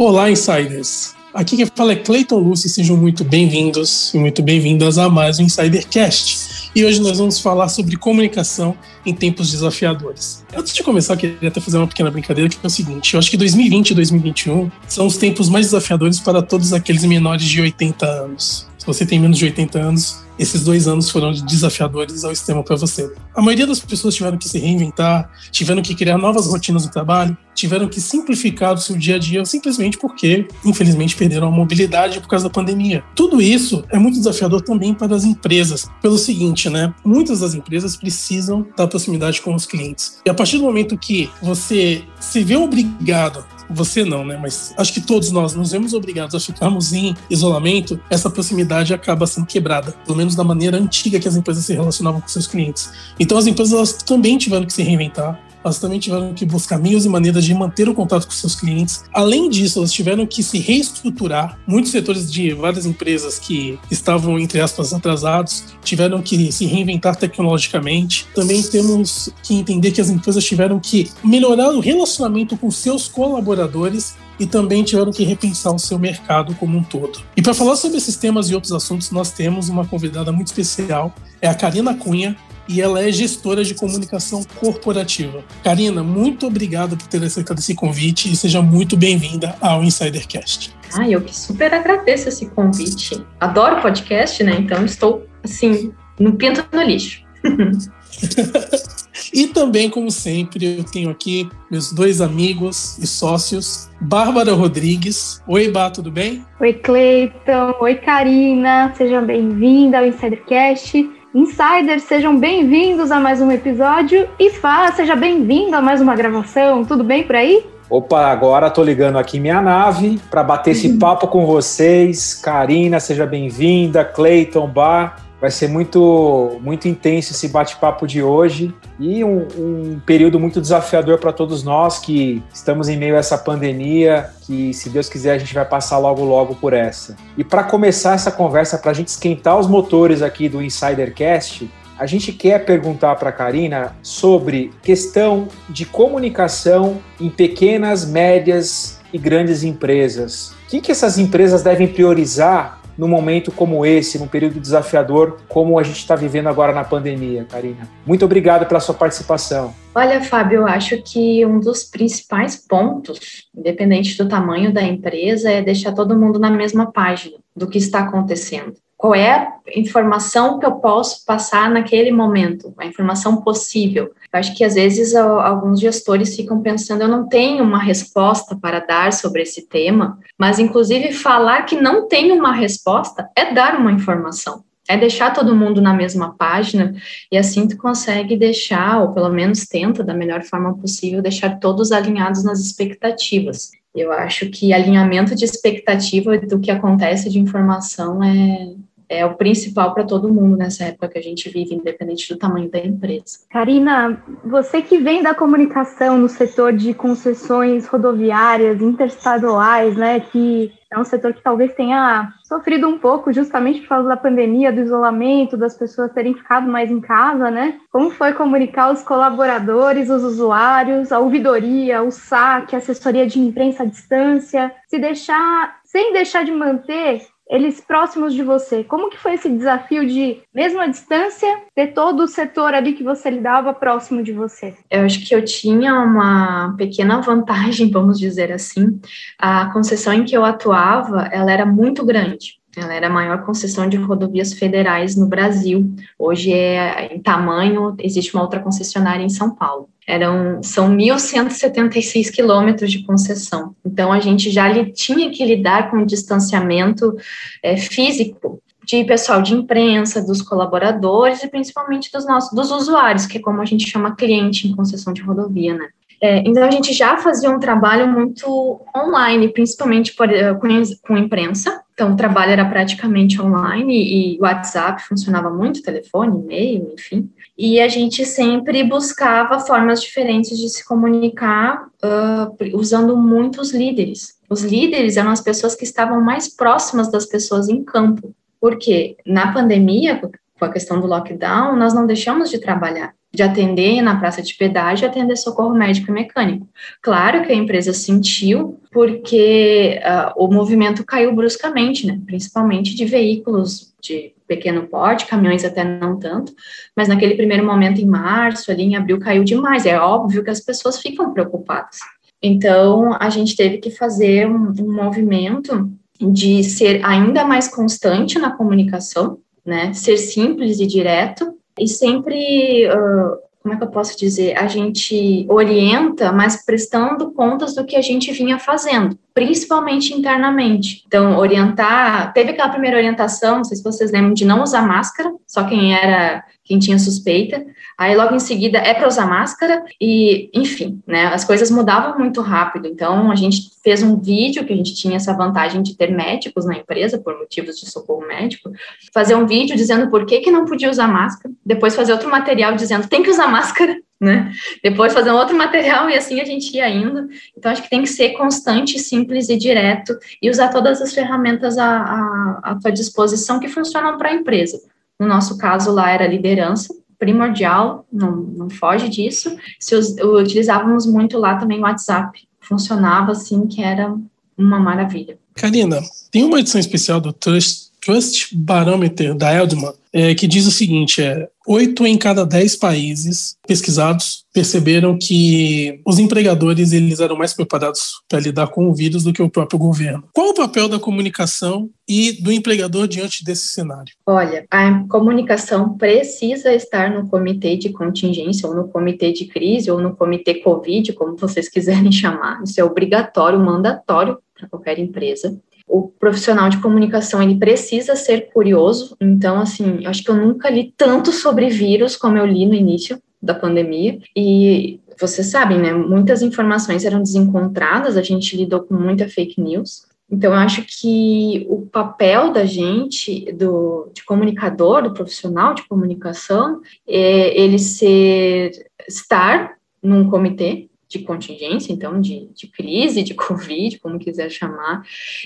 Olá, insiders! Aqui quem fala é Clayton Lucy, sejam muito bem-vindos e muito bem-vindas a mais um Insidercast. E hoje nós vamos falar sobre comunicação em tempos desafiadores. Antes de começar, queria até fazer uma pequena brincadeira, que é o seguinte: eu acho que 2020 e 2021 são os tempos mais desafiadores para todos aqueles menores de 80 anos. Se você tem menos de 80 anos, esses dois anos foram desafiadores ao sistema para você. A maioria das pessoas tiveram que se reinventar, tiveram que criar novas rotinas no trabalho, tiveram que simplificar o seu dia a dia simplesmente porque, infelizmente, perderam a mobilidade por causa da pandemia. Tudo isso é muito desafiador também para as empresas, pelo seguinte, né? Muitas das empresas precisam da proximidade com os clientes. E a partir do momento que você se vê obrigado você não, né? Mas acho que todos nós nos vemos obrigados a ficarmos em isolamento, essa proximidade acaba sendo quebrada, pelo menos da maneira antiga que as empresas se relacionavam com seus clientes. Então as empresas também tiveram que se reinventar, elas também tiveram que buscar meios e maneiras de manter o contato com seus clientes. Além disso, elas tiveram que se reestruturar. Muitos setores de várias empresas que estavam, entre aspas, atrasados, tiveram que se reinventar tecnologicamente. Também temos que entender que as empresas tiveram que melhorar o relacionamento com seus colaboradores e também tiveram que repensar o seu mercado como um todo. E para falar sobre esses temas e outros assuntos, nós temos uma convidada muito especial, é a Karina Cunha, e ela é gestora de comunicação corporativa. Karina, muito obrigado por ter aceitado esse convite e seja muito bem-vinda ao Insidercast. Ah, eu que super agradeço esse convite. Adoro podcast, né? Então estou assim, no pinto no lixo. e também, como sempre, eu tenho aqui meus dois amigos e sócios, Bárbara Rodrigues. Oi, Bá, tudo bem? Oi, Cleiton. Oi, Karina. Seja bem-vinda ao Insidercast. Insiders, sejam bem-vindos a mais um episódio. E Fá, seja bem-vindo a mais uma gravação. Tudo bem por aí? Opa, agora tô ligando aqui minha nave para bater esse papo com vocês. Karina, seja bem-vinda. Clayton, Bar. Vai ser muito, muito intenso esse bate-papo de hoje e um, um período muito desafiador para todos nós que estamos em meio a essa pandemia, que se Deus quiser a gente vai passar logo logo por essa. E para começar essa conversa, para a gente esquentar os motores aqui do Insidercast, a gente quer perguntar para a Karina sobre questão de comunicação em pequenas, médias e grandes empresas. O que, que essas empresas devem priorizar num momento como esse, num período desafiador como a gente está vivendo agora na pandemia, Karina. Muito obrigado pela sua participação. Olha, Fábio, eu acho que um dos principais pontos, independente do tamanho da empresa, é deixar todo mundo na mesma página do que está acontecendo qual é a informação que eu posso passar naquele momento, a informação possível. Eu acho que às vezes alguns gestores ficam pensando, eu não tenho uma resposta para dar sobre esse tema, mas inclusive falar que não tem uma resposta é dar uma informação. É deixar todo mundo na mesma página e assim tu consegue deixar, ou pelo menos tenta da melhor forma possível, deixar todos alinhados nas expectativas. Eu acho que alinhamento de expectativa do que acontece de informação é, é o principal para todo mundo nessa época que a gente vive, independente do tamanho da empresa. Karina, você que vem da comunicação no setor de concessões rodoviárias interestaduais, né, que é um setor que talvez tenha sofrido um pouco justamente por causa da pandemia, do isolamento, das pessoas terem ficado mais em casa, né? Como foi comunicar os colaboradores, os usuários, a ouvidoria, o SAC, a assessoria de imprensa à distância, se deixar, sem deixar de manter eles próximos de você. Como que foi esse desafio de, mesmo à distância, ter todo o setor ali que você lidava próximo de você? Eu acho que eu tinha uma pequena vantagem, vamos dizer assim. A concessão em que eu atuava, ela era muito grande. Ela era a maior concessão de rodovias federais no Brasil. Hoje, é, em tamanho, existe uma outra concessionária em São Paulo. Eram, são 1.176 quilômetros de concessão. Então, a gente já tinha que lidar com o distanciamento é, físico de pessoal de imprensa, dos colaboradores e principalmente dos nossos dos usuários, que é como a gente chama cliente em concessão de rodovia, né? É, então a gente já fazia um trabalho muito online, principalmente por, eh, com, com imprensa. Então o trabalho era praticamente online e WhatsApp funcionava muito, telefone, e-mail, enfim. E a gente sempre buscava formas diferentes de se comunicar uh, usando muitos líderes. Os líderes eram as pessoas que estavam mais próximas das pessoas em campo. Porque na pandemia, com a questão do lockdown, nós não deixamos de trabalhar. De atender na praça de pedágio e atender socorro médico e mecânico. Claro que a empresa sentiu, porque uh, o movimento caiu bruscamente, né? principalmente de veículos de pequeno porte, caminhões até não tanto, mas naquele primeiro momento, em março, ali em abril, caiu demais. É óbvio que as pessoas ficam preocupadas. Então, a gente teve que fazer um, um movimento de ser ainda mais constante na comunicação, né? Ser simples e direto e sempre, uh, como é que eu posso dizer, a gente orienta, mas prestando contas do que a gente vinha fazendo, principalmente internamente. Então, orientar, teve aquela primeira orientação, não sei se vocês lembram, de não usar máscara, só quem era quem tinha suspeita. Aí logo em seguida é para usar máscara e, enfim, né, as coisas mudavam muito rápido. Então a gente fez um vídeo que a gente tinha essa vantagem de ter médicos na empresa por motivos de socorro médico, fazer um vídeo dizendo por que que não podia usar máscara, depois fazer outro material dizendo tem que usar máscara, né? Depois fazer um outro material e assim a gente ia indo. Então acho que tem que ser constante, simples e direto e usar todas as ferramentas à, à, à tua disposição que funcionam para a empresa. No nosso caso lá era liderança, primordial, não, não foge disso. Se utilizávamos muito lá também o WhatsApp, funcionava assim que era uma maravilha. Karina, tem uma edição especial do Trust, Trust Barometer da Eldman é, que diz o seguinte: é, oito em cada dez países pesquisados perceberam que os empregadores eles eram mais preparados para lidar com o vírus do que o próprio governo. Qual o papel da comunicação e do empregador diante desse cenário? Olha, a comunicação precisa estar no comitê de contingência, ou no comitê de crise, ou no comitê Covid, como vocês quiserem chamar. Isso é obrigatório, mandatório para qualquer empresa o profissional de comunicação ele precisa ser curioso. Então, assim, acho que eu nunca li tanto sobre vírus como eu li no início da pandemia. E vocês sabem, né? Muitas informações eram desencontradas, a gente lidou com muita fake news. Então, eu acho que o papel da gente, do, de comunicador, do profissional de comunicação, é ele ser, estar num comitê, de contingência, então, de, de crise, de Covid, como quiser chamar,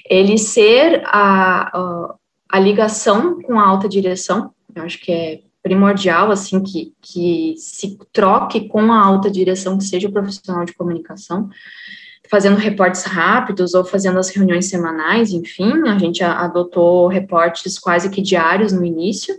ele ser a, a, a ligação com a alta direção, eu acho que é primordial, assim, que, que se troque com a alta direção, que seja o profissional de comunicação, fazendo reportes rápidos ou fazendo as reuniões semanais, enfim, a gente adotou reportes quase que diários no início,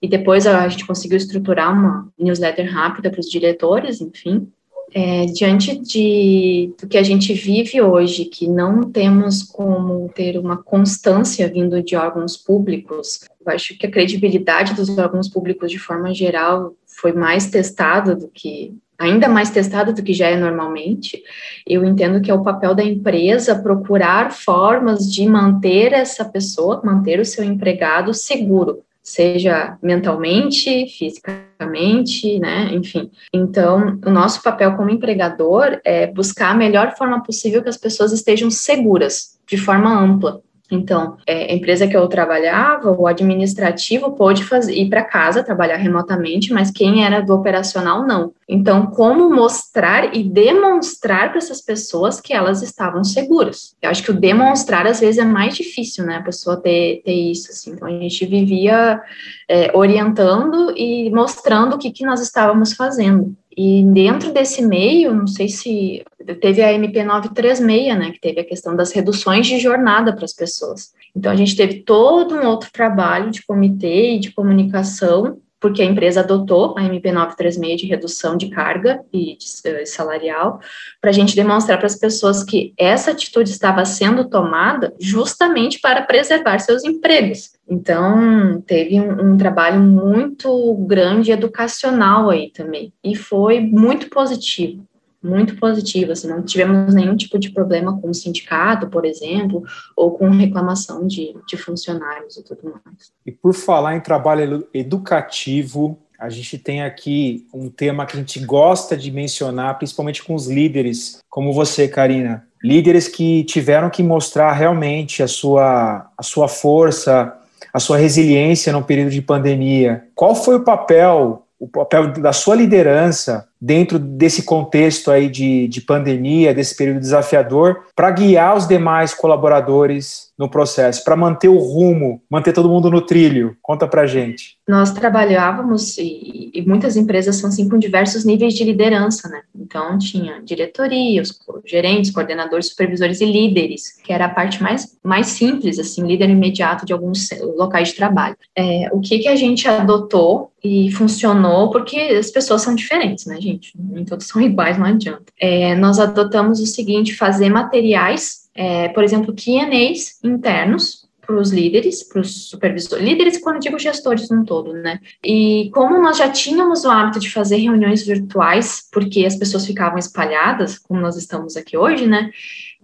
e depois a gente conseguiu estruturar uma newsletter rápida para os diretores, enfim, é, diante de, do que a gente vive hoje, que não temos como ter uma constância vindo de órgãos públicos, eu acho que a credibilidade dos órgãos públicos, de forma geral, foi mais testada do que ainda mais testada do que já é normalmente. Eu entendo que é o papel da empresa procurar formas de manter essa pessoa, manter o seu empregado seguro, seja mentalmente, fisicamente, né, enfim. Então, o nosso papel como empregador é buscar a melhor forma possível que as pessoas estejam seguras, de forma ampla. Então, é, a empresa que eu trabalhava, o administrativo pôde fazer, ir para casa, trabalhar remotamente, mas quem era do operacional não. Então, como mostrar e demonstrar para essas pessoas que elas estavam seguras? Eu acho que o demonstrar, às vezes, é mais difícil, né? A pessoa ter, ter isso, assim. Então, a gente vivia é, orientando e mostrando o que, que nós estávamos fazendo. E dentro desse meio, não sei se teve a MP 936, né, que teve a questão das reduções de jornada para as pessoas. Então a gente teve todo um outro trabalho de comitê e de comunicação porque a empresa adotou a MP 936 de redução de carga e de, uh, salarial, para a gente demonstrar para as pessoas que essa atitude estava sendo tomada justamente para preservar seus empregos. Então, teve um, um trabalho muito grande educacional aí também, e foi muito positivo muito positiva, assim, não tivemos nenhum tipo de problema com o sindicato, por exemplo, ou com reclamação de, de funcionários e tudo mais. E por falar em trabalho educativo, a gente tem aqui um tema que a gente gosta de mencionar, principalmente com os líderes, como você, Karina. Líderes que tiveram que mostrar realmente a sua, a sua força, a sua resiliência no período de pandemia. Qual foi o papel o papel da sua liderança dentro desse contexto aí de, de pandemia, desse período desafiador, para guiar os demais colaboradores no processo, para manter o rumo, manter todo mundo no trilho? Conta para gente. Nós trabalhávamos, e, e, muitas empresas são assim, com diversos níveis de liderança, né? Então, tinha diretoria, os gerentes, coordenadores, supervisores e líderes, que era a parte mais, mais simples, assim, líder imediato de alguns locais de trabalho. É, o que, que a gente adotou e funcionou porque as pessoas são diferentes, né, gente? Nem todos são iguais, não adianta. É, nós adotamos o seguinte: fazer materiais, é, por exemplo, QAs internos para os líderes, para os supervisores, líderes quando digo gestores no todo, né? E como nós já tínhamos o hábito de fazer reuniões virtuais, porque as pessoas ficavam espalhadas, como nós estamos aqui hoje, né?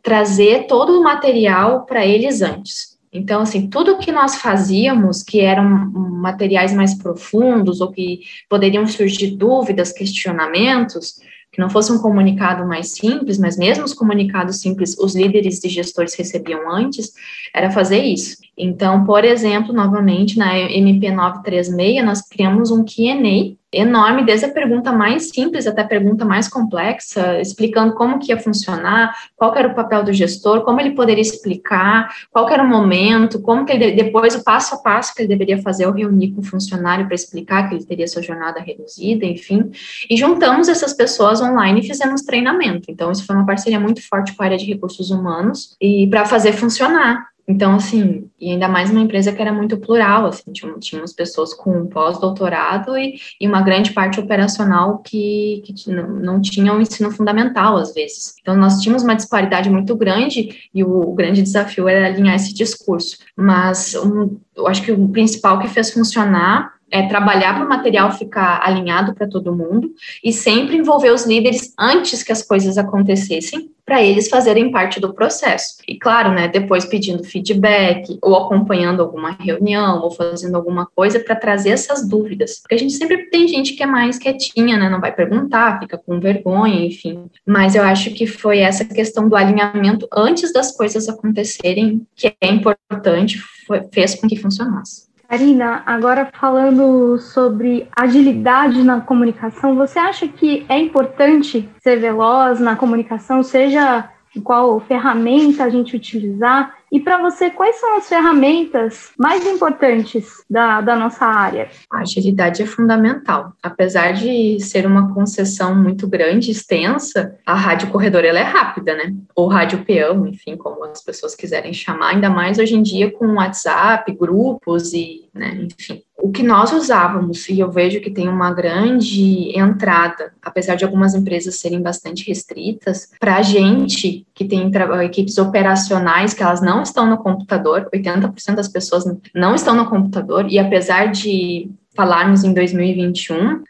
Trazer todo o material para eles antes. Então, assim, tudo que nós fazíamos, que eram materiais mais profundos ou que poderiam surgir dúvidas, questionamentos, que não fosse um comunicado mais simples, mas mesmo os comunicados simples, os líderes e gestores recebiam antes, era fazer isso. Então, por exemplo, novamente, na MP 936, nós criamos um Q&A enorme, desde a pergunta mais simples até a pergunta mais complexa, explicando como que ia funcionar, qual era o papel do gestor, como ele poderia explicar, qual era o momento, como que ele, depois o passo a passo que ele deveria fazer ao reunir com o funcionário para explicar que ele teria sua jornada reduzida, enfim, e juntamos essas pessoas online e fizemos treinamento. Então, isso foi uma parceria muito forte com a área de recursos humanos e para fazer funcionar. Então, assim, e ainda mais uma empresa que era muito plural, assim, tínhamos pessoas com pós-doutorado e, e, uma grande parte operacional que, que não, tinham um ensino fundamental, às vezes. Então, nós tínhamos uma disparidade muito grande e o, o grande desafio era alinhar esse discurso. Mas um, eu acho que o principal que fez funcionar é trabalhar para o material ficar alinhado para todo mundo e sempre envolver os líderes antes que as coisas acontecessem, para eles fazerem parte do processo. E claro, né, depois pedindo feedback, ou acompanhando alguma reunião, ou fazendo alguma coisa para trazer essas dúvidas. Porque a gente sempre tem gente que é mais quietinha, né, não vai perguntar, fica com vergonha, enfim. Mas eu acho que foi essa questão do alinhamento antes das coisas acontecerem que é importante, foi, fez com que funcionasse. Karina, agora falando sobre agilidade na comunicação, você acha que é importante ser veloz na comunicação, seja qual ferramenta a gente utilizar? E para você, quais são as ferramentas mais importantes da, da nossa área? A agilidade é fundamental. Apesar de ser uma concessão muito grande, extensa, a rádio corredor ela é rápida, né? Ou rádio peão, enfim, como as pessoas quiserem chamar, ainda mais hoje em dia com WhatsApp, grupos e, né, enfim o que nós usávamos, e eu vejo que tem uma grande entrada, apesar de algumas empresas serem bastante restritas, para a gente que tem equipes operacionais que elas não estão no computador, 80% das pessoas não estão no computador, e apesar de falarmos em 2021, uh,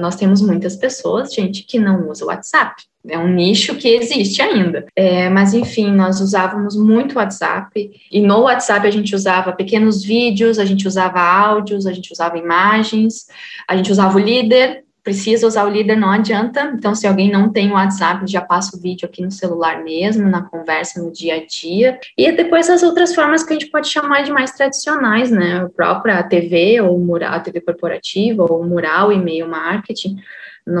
nós temos muitas pessoas, gente, que não usa o WhatsApp. É um nicho que existe ainda. É, mas, enfim, nós usávamos muito WhatsApp. E no WhatsApp a gente usava pequenos vídeos, a gente usava áudios, a gente usava imagens, a gente usava o líder. Precisa usar o líder, não adianta. Então, se alguém não tem o WhatsApp, já passa o vídeo aqui no celular mesmo, na conversa, no dia a dia. E depois as outras formas que a gente pode chamar de mais tradicionais, né? A própria TV, ou mural, a TV corporativa, ou mural, e-mail marketing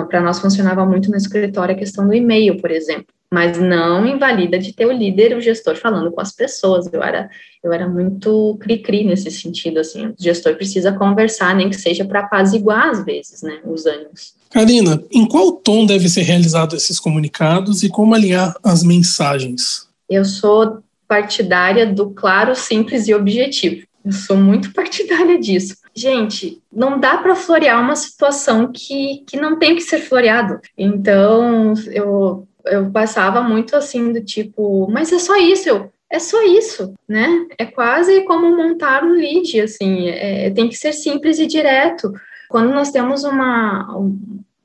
para nós funcionava muito no escritório a questão do e-mail, por exemplo, mas não invalida de ter o líder, o gestor falando com as pessoas. Eu era, eu era muito cri-cri nesse sentido, assim, o gestor precisa conversar, nem que seja para apaziguar às vezes, né, os ânimos. Karina, em qual tom deve ser realizado esses comunicados e como alinhar as mensagens? Eu sou partidária do claro, simples e objetivo. Eu sou muito partidária disso. Gente, não dá para florear uma situação que, que não tem que ser floreado. Então, eu, eu passava muito assim do tipo, mas é só isso, eu, é só isso, né? É quase como montar um lead, assim, é, tem que ser simples e direto. Quando nós temos uma,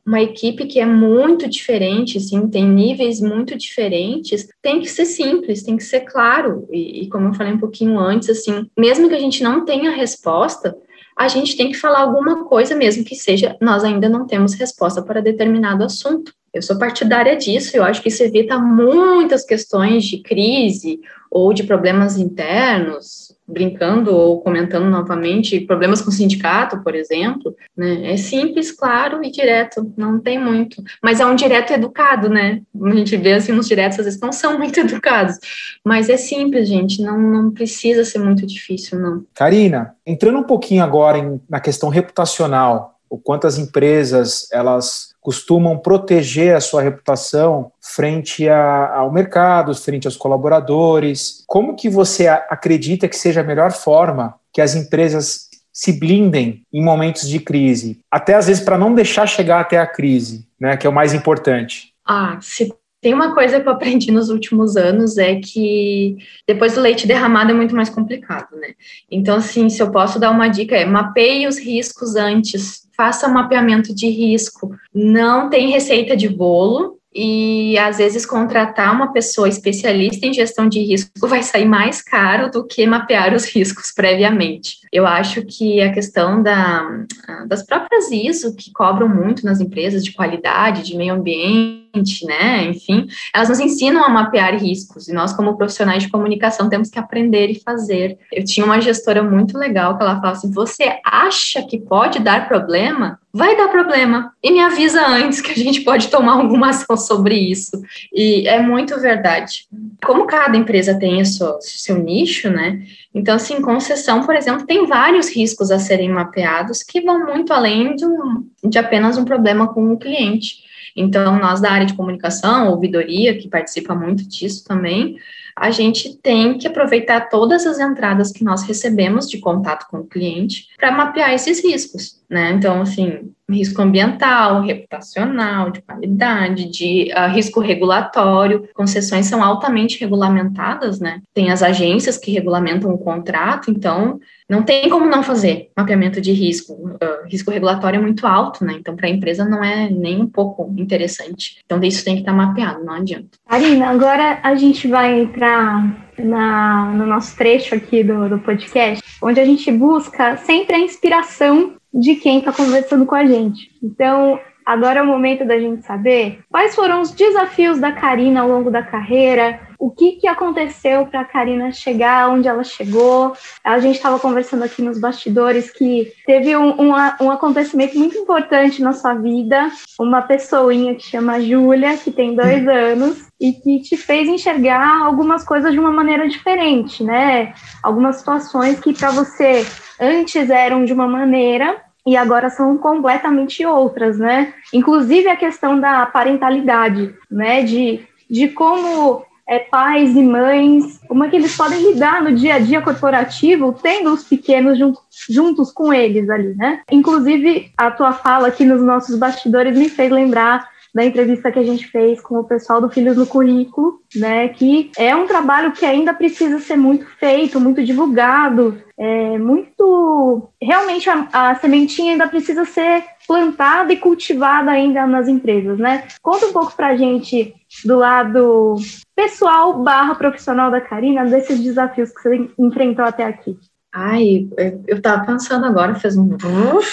uma equipe que é muito diferente, assim, tem níveis muito diferentes, tem que ser simples, tem que ser claro. E, e, como eu falei um pouquinho antes, assim, mesmo que a gente não tenha resposta, a gente tem que falar alguma coisa, mesmo que seja nós ainda não temos resposta para determinado assunto. Eu sou partidária disso, eu acho que isso evita muitas questões de crise ou de problemas internos, brincando ou comentando novamente, problemas com o sindicato, por exemplo, né? É simples, claro e direto, não tem muito. Mas é um direto educado, né? A gente vê assim nos diretos, às vezes não são muito educados. Mas é simples, gente, não, não precisa ser muito difícil, não. Karina, entrando um pouquinho agora em, na questão reputacional, o quanto as empresas elas costumam proteger a sua reputação frente a, ao mercado, frente aos colaboradores. Como que você acredita que seja a melhor forma que as empresas se blindem em momentos de crise, até às vezes para não deixar chegar até a crise, né, que é o mais importante? Ah, se tem uma coisa que eu aprendi nos últimos anos é que depois do leite derramado é muito mais complicado, né? Então, assim, se eu posso dar uma dica, é mapeie os riscos antes, faça mapeamento de risco. Não tem receita de bolo, e às vezes contratar uma pessoa especialista em gestão de risco vai sair mais caro do que mapear os riscos previamente. Eu acho que a questão da, das próprias ISO, que cobram muito nas empresas de qualidade, de meio ambiente, né? Enfim, elas nos ensinam a mapear riscos e nós, como profissionais de comunicação, temos que aprender e fazer. Eu tinha uma gestora muito legal que ela falava assim: você acha que pode dar problema? Vai dar problema. E me avisa antes que a gente pode tomar alguma ação sobre isso. E é muito verdade. Como cada empresa tem seu, seu nicho, né? Então, assim, concessão, por exemplo, tem vários riscos a serem mapeados que vão muito além de, um, de apenas um problema com o cliente. Então, nós da área de comunicação, ouvidoria, que participa muito disso também, a gente tem que aproveitar todas as entradas que nós recebemos de contato com o cliente para mapear esses riscos, né? Então, assim, risco ambiental, reputacional, de qualidade, de uh, risco regulatório. Concessões são altamente regulamentadas, né? Tem as agências que regulamentam o contrato, então não tem como não fazer mapeamento de risco. Uh, risco regulatório é muito alto, né? Então, para a empresa não é nem um pouco interessante. Então, isso tem que estar tá mapeado, não adianta. Arina, agora a gente vai entrar na, no nosso trecho aqui do, do podcast, onde a gente busca sempre a inspiração de quem está conversando com a gente. Então, agora é o momento da gente saber quais foram os desafios da Karina ao longo da carreira, o que, que aconteceu para a Karina chegar onde ela chegou. A gente estava conversando aqui nos bastidores que teve um, um, um, acontecimento muito importante na sua vida, uma pessoinha que chama Júlia, que tem dois anos, e que te fez enxergar algumas coisas de uma maneira diferente, né? Algumas situações que para você antes eram de uma maneira e agora são completamente outras, né? Inclusive a questão da parentalidade, né? De, de como é, pais e mães, como é que eles podem lidar no dia a dia corporativo, tendo os pequenos juntos, juntos com eles ali, né? Inclusive, a tua fala aqui nos nossos bastidores me fez lembrar da entrevista que a gente fez com o pessoal do Filhos no Currículo, né, que é um trabalho que ainda precisa ser muito feito, muito divulgado, é muito... Realmente a, a sementinha ainda precisa ser plantada e cultivada ainda nas empresas, né? Conta um pouco para a gente do lado pessoal barra profissional da Karina, desses desafios que você enfrentou até aqui. Ai, eu estava pensando agora, fez um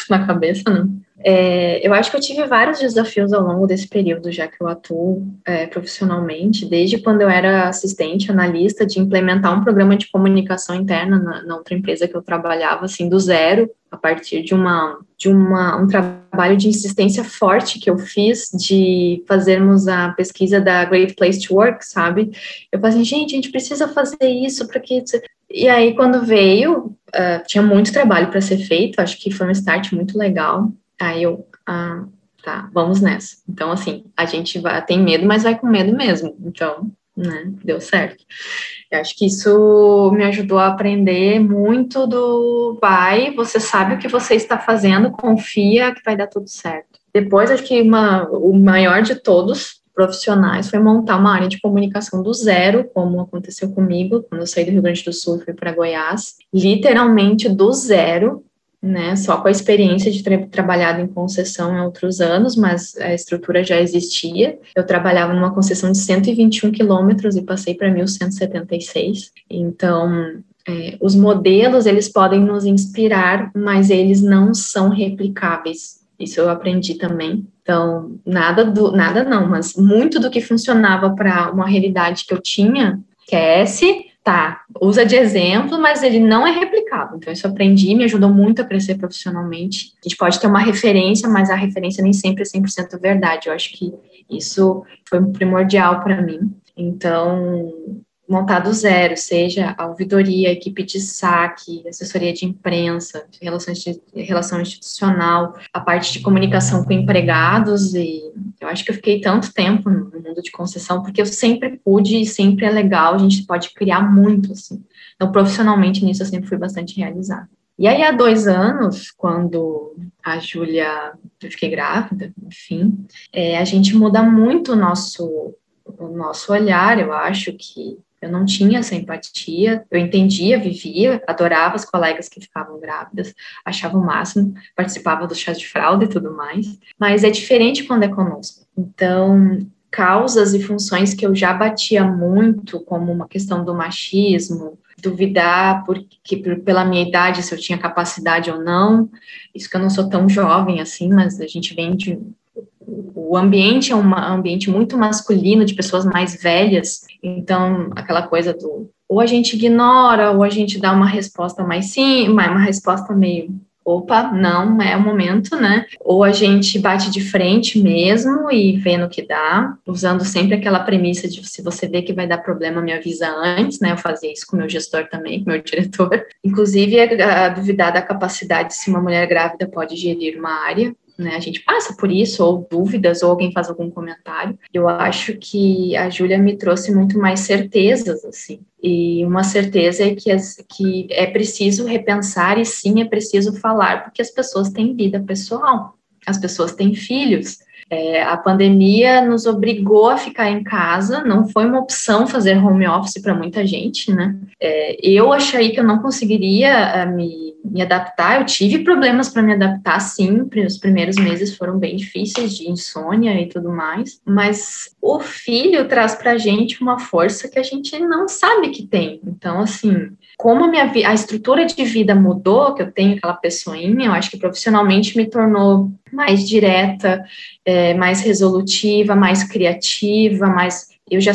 na cabeça, né? É, eu acho que eu tive vários desafios ao longo desse período, já que eu atuo é, profissionalmente, desde quando eu era assistente, analista, de implementar um programa de comunicação interna na, na outra empresa que eu trabalhava, assim, do zero, a partir de uma de uma, um trabalho de insistência forte que eu fiz de fazermos a pesquisa da Great Place to Work, sabe? Eu falei assim, gente, a gente precisa fazer isso para que e aí quando veio uh, tinha muito trabalho para ser feito, acho que foi um start muito legal. Aí eu, ah, tá, vamos nessa. Então, assim, a gente vai, tem medo, mas vai com medo mesmo. Então, né, deu certo. Eu acho que isso me ajudou a aprender muito do vai, você sabe o que você está fazendo, confia que vai dar tudo certo. Depois, acho que uma, o maior de todos profissionais foi montar uma área de comunicação do zero, como aconteceu comigo quando eu saí do Rio Grande do Sul fui para Goiás, literalmente do zero, né, só com a experiência de ter trabalhado em concessão em outros anos, mas a estrutura já existia. Eu trabalhava numa concessão de 121 quilômetros e passei para 1.176. Então, é, os modelos, eles podem nos inspirar, mas eles não são replicáveis. Isso eu aprendi também. Então, nada do, nada não, mas muito do que funcionava para uma realidade que eu tinha, esquece, tá, usa de exemplo, mas ele não é replicável. Então, isso eu aprendi, me ajudou muito a crescer profissionalmente. A gente pode ter uma referência, mas a referência nem sempre é 100% verdade. Eu acho que isso foi primordial para mim. Então, montar do zero, seja a ouvidoria, a equipe de saque, assessoria de imprensa, relação, relação institucional, a parte de comunicação com empregados, e eu acho que eu fiquei tanto tempo no mundo de concessão, porque eu sempre pude e sempre é legal, a gente pode criar muito, assim. Então, profissionalmente, nisso eu sempre fui bastante realizada. E aí, há dois anos, quando a Júlia, eu fiquei grávida, enfim, é, a gente muda muito o nosso, o nosso olhar, eu acho que eu não tinha essa empatia, eu entendia, vivia, adorava as colegas que ficavam grávidas, achava o máximo, participava dos chás de fralda e tudo mais, mas é diferente quando é conosco. Então, causas e funções que eu já batia muito, como uma questão do machismo, duvidar porque pela minha idade se eu tinha capacidade ou não, isso que eu não sou tão jovem assim, mas a gente vem de o ambiente é um ambiente muito masculino, de pessoas mais velhas, então aquela coisa do ou a gente ignora, ou a gente dá uma resposta mais sim, uma resposta meio opa, não é o momento, né? Ou a gente bate de frente mesmo e vê no que dá, usando sempre aquela premissa de se você vê que vai dar problema, me avisa antes, né? Eu fazia isso com meu gestor também, com meu diretor. Inclusive, a, a duvidar da capacidade se uma mulher grávida pode gerir uma área né? A gente passa por isso, ou dúvidas, ou alguém faz algum comentário. Eu acho que a Júlia me trouxe muito mais certezas, assim. E uma certeza é que, as, que é preciso repensar e sim é preciso falar, porque as pessoas têm vida pessoal, as pessoas têm filhos, é, a pandemia nos obrigou a ficar em casa, não foi uma opção fazer home office para muita gente, né? É, eu achei que eu não conseguiria uh, me, me adaptar, eu tive problemas para me adaptar, sim, os primeiros meses foram bem difíceis, de insônia e tudo mais, mas o filho traz para a gente uma força que a gente não sabe que tem. Então, assim, como a, minha, a estrutura de vida mudou, que eu tenho aquela pessoinha, eu acho que profissionalmente me tornou mais direta, é, mais resolutiva, mais criativa, mais eu já,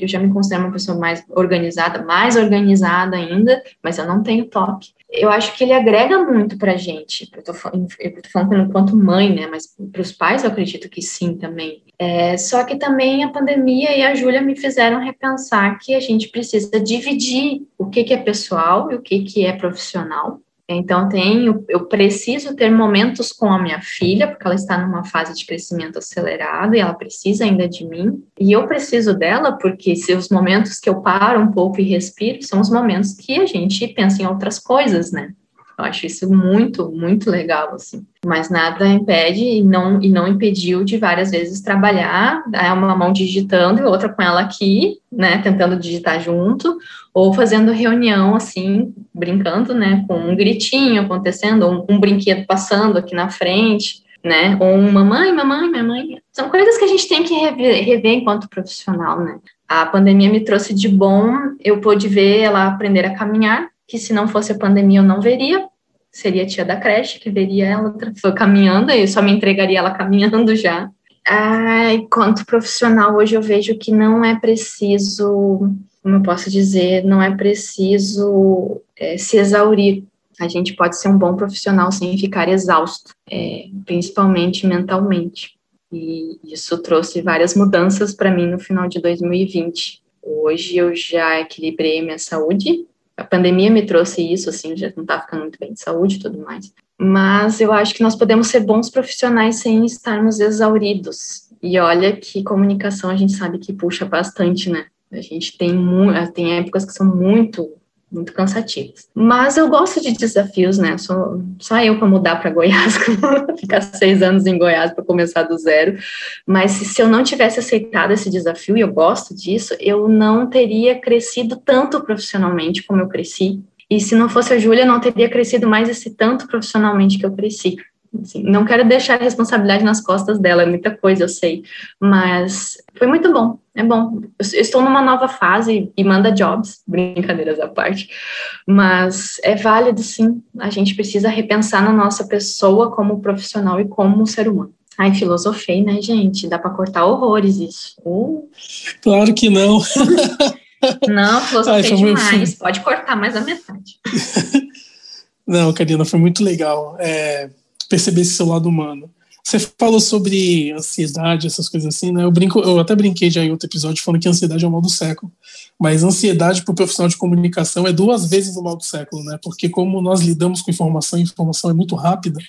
eu já me considero uma pessoa mais organizada, mais organizada ainda, mas eu não tenho toque. Eu acho que ele agrega muito para a gente. Eu tô, eu tô falando enquanto mãe, né? Mas para os pais eu acredito que sim também. É, só que também a pandemia e a Júlia me fizeram repensar que a gente precisa dividir o que, que é pessoal e o que, que é profissional. Então, tenho, eu preciso ter momentos com a minha filha, porque ela está numa fase de crescimento acelerado e ela precisa ainda de mim. E eu preciso dela, porque se os momentos que eu paro um pouco e respiro são os momentos que a gente pensa em outras coisas, né? Eu acho isso muito, muito legal, assim. Mas nada impede e não, e não impediu de várias vezes trabalhar, uma mão digitando e outra com ela aqui, né, tentando digitar junto, ou fazendo reunião, assim, brincando, né, com um gritinho acontecendo, um, um brinquedo passando aqui na frente, né, ou um mamãe, mamãe, mamãe. São coisas que a gente tem que rever, rever enquanto profissional, né. A pandemia me trouxe de bom, eu pude ver ela aprender a caminhar, que se não fosse a pandemia eu não veria, seria a tia da creche, que veria ela caminhando, eu só me entregaria ela caminhando já. Ah, profissional, hoje eu vejo que não é preciso, como eu posso dizer, não é preciso é, se exaurir. A gente pode ser um bom profissional sem ficar exausto, é, principalmente mentalmente. E isso trouxe várias mudanças para mim no final de 2020. Hoje eu já equilibrei minha saúde, a pandemia me trouxe isso, assim, já não estava ficando muito bem de saúde e tudo mais. Mas eu acho que nós podemos ser bons profissionais sem estarmos exauridos. E olha que comunicação a gente sabe que puxa bastante, né? A gente tem, tem épocas que são muito muito cansativas. Mas eu gosto de desafios, né? Só, só eu para mudar para Goiás, ficar seis anos em Goiás para começar do zero. Mas se, se, eu não tivesse aceitado esse desafio, e eu gosto disso, eu não teria crescido tanto profissionalmente como eu cresci. E se não fosse a Júlia, não teria crescido mais esse tanto profissionalmente que eu cresci. Assim, não quero deixar a responsabilidade nas costas dela, é muita coisa, eu sei. Mas foi muito bom, é bom. Eu estou numa nova fase e manda jobs, brincadeiras à parte. Mas é válido, sim. A gente precisa repensar na nossa pessoa como profissional e como ser humano. Ai, filosofei, né, gente? Dá para cortar horrores isso. Uh. Claro que não. Não, filosofia Ai, demais. Pode cortar mais a metade. Não, Karina, foi muito legal é, perceber esse seu lado humano. Você falou sobre ansiedade, essas coisas assim, né? Eu, brinco, eu até brinquei já em outro episódio falando que ansiedade é o mal do século. Mas ansiedade para o profissional de comunicação é duas vezes o mal do século, né? Porque como nós lidamos com informação, informação é muito rápida,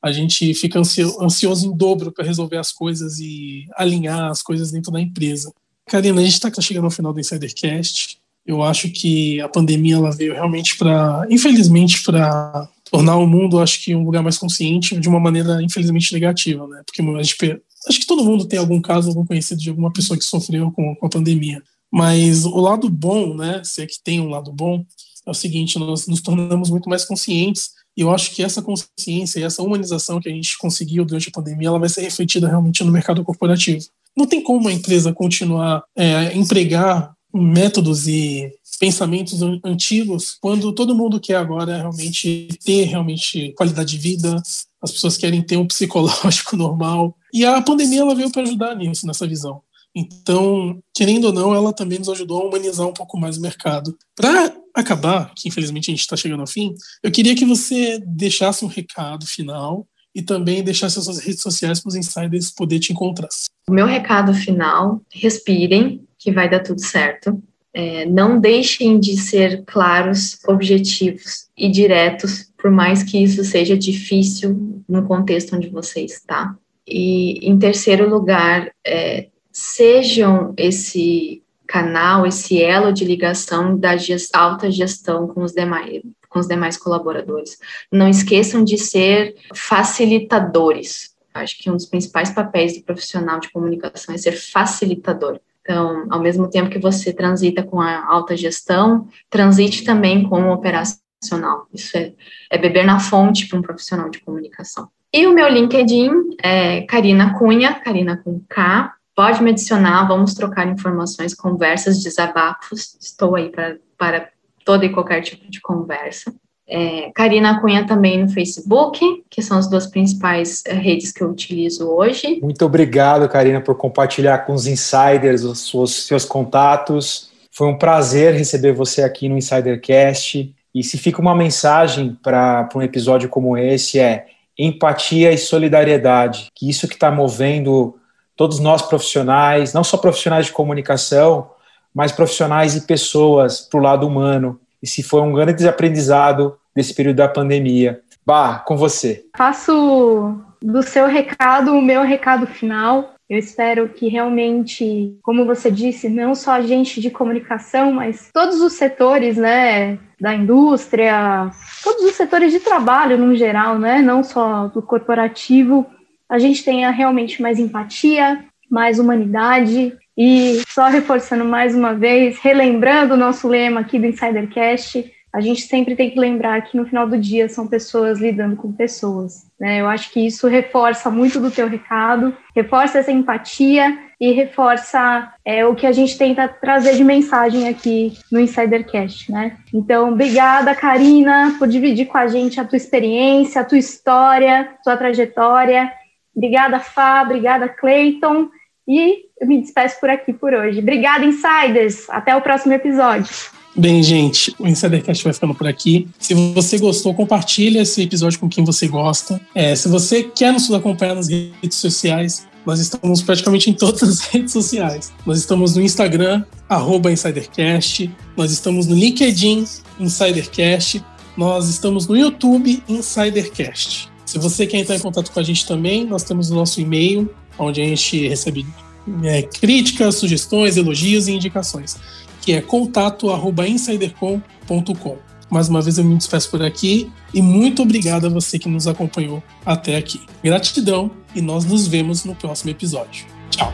a gente fica ansioso em dobro para resolver as coisas e alinhar as coisas dentro da empresa. Karina, a gente está chegando ao final do Insidercast. Eu acho que a pandemia ela veio realmente para, infelizmente, para tornar o mundo, acho que um lugar mais consciente de uma maneira infelizmente negativa, né? Porque a gente, acho que todo mundo tem algum caso, algum conhecido de alguma pessoa que sofreu com, com a pandemia. Mas o lado bom, né? Se é que tem um lado bom, é o seguinte: nós nos tornamos muito mais conscientes. E eu acho que essa consciência e essa humanização que a gente conseguiu durante a pandemia, ela vai ser refletida realmente no mercado corporativo. Não tem como uma empresa continuar é, empregar métodos e pensamentos antigos quando todo mundo quer agora realmente ter realmente qualidade de vida, as pessoas querem ter um psicológico normal. E a pandemia ela veio para ajudar nisso, nessa visão. Então, querendo ou não, ela também nos ajudou a humanizar um pouco mais o mercado. Para acabar, que infelizmente a gente está chegando ao fim, eu queria que você deixasse um recado final e também deixasse as suas redes sociais para os insiders poder te encontrar. O meu recado final: respirem, que vai dar tudo certo. É, não deixem de ser claros, objetivos e diretos, por mais que isso seja difícil no contexto onde você está. E, em terceiro lugar, é, sejam esse canal, esse elo de ligação da gest alta gestão com os demais, com os demais colaboradores. Não esqueçam de ser facilitadores. Acho que um dos principais papéis do profissional de comunicação é ser facilitador. Então, ao mesmo tempo que você transita com a alta gestão, transite também com o operacional. Isso é, é beber na fonte para um profissional de comunicação. E o meu LinkedIn é Karina Cunha, Karina com K. Pode me adicionar, vamos trocar informações, conversas, desabafos. Estou aí para, para todo e qualquer tipo de conversa. É, Karina Cunha também no Facebook, que são as duas principais é, redes que eu utilizo hoje. Muito obrigado, Karina, por compartilhar com os insiders os seus, seus contatos. Foi um prazer receber você aqui no Insidercast. E se fica uma mensagem para um episódio como esse é empatia e solidariedade, que isso que está movendo todos nós profissionais, não só profissionais de comunicação, mas profissionais e pessoas para o lado humano, e se foi um grande aprendizado desse período da pandemia. Bah, com você. Faço do seu recado o meu recado final. Eu espero que realmente, como você disse, não só a gente de comunicação, mas todos os setores, né, da indústria, todos os setores de trabalho no geral, né, não só do corporativo, a gente tenha realmente mais empatia, mais humanidade e só reforçando mais uma vez, relembrando o nosso lema aqui do Insidercast, a gente sempre tem que lembrar que no final do dia são pessoas lidando com pessoas. Né? Eu acho que isso reforça muito do teu recado, reforça essa empatia e reforça é, o que a gente tenta trazer de mensagem aqui no Insidercast. Né? Então, obrigada, Karina, por dividir com a gente a tua experiência, a tua história, a tua trajetória. Obrigada, Fá, obrigada, Clayton. E eu me despeço por aqui por hoje. Obrigada, Insiders. Até o próximo episódio. Bem, gente, o Insidercast vai ficando por aqui. Se você gostou, compartilhe esse episódio com quem você gosta. É, se você quer nos acompanhar nas redes sociais, nós estamos praticamente em todas as redes sociais. Nós estamos no Instagram, InsiderCast. Nós estamos no LinkedIn, InsiderCast. Nós estamos no YouTube, InsiderCast. Se você quer entrar em contato com a gente também, nós temos o nosso e-mail, onde a gente recebe é, críticas, sugestões, elogios e indicações, que é contato@insidercom.com. Mais uma vez eu me despeço por aqui e muito obrigado a você que nos acompanhou até aqui. Gratidão e nós nos vemos no próximo episódio. Tchau.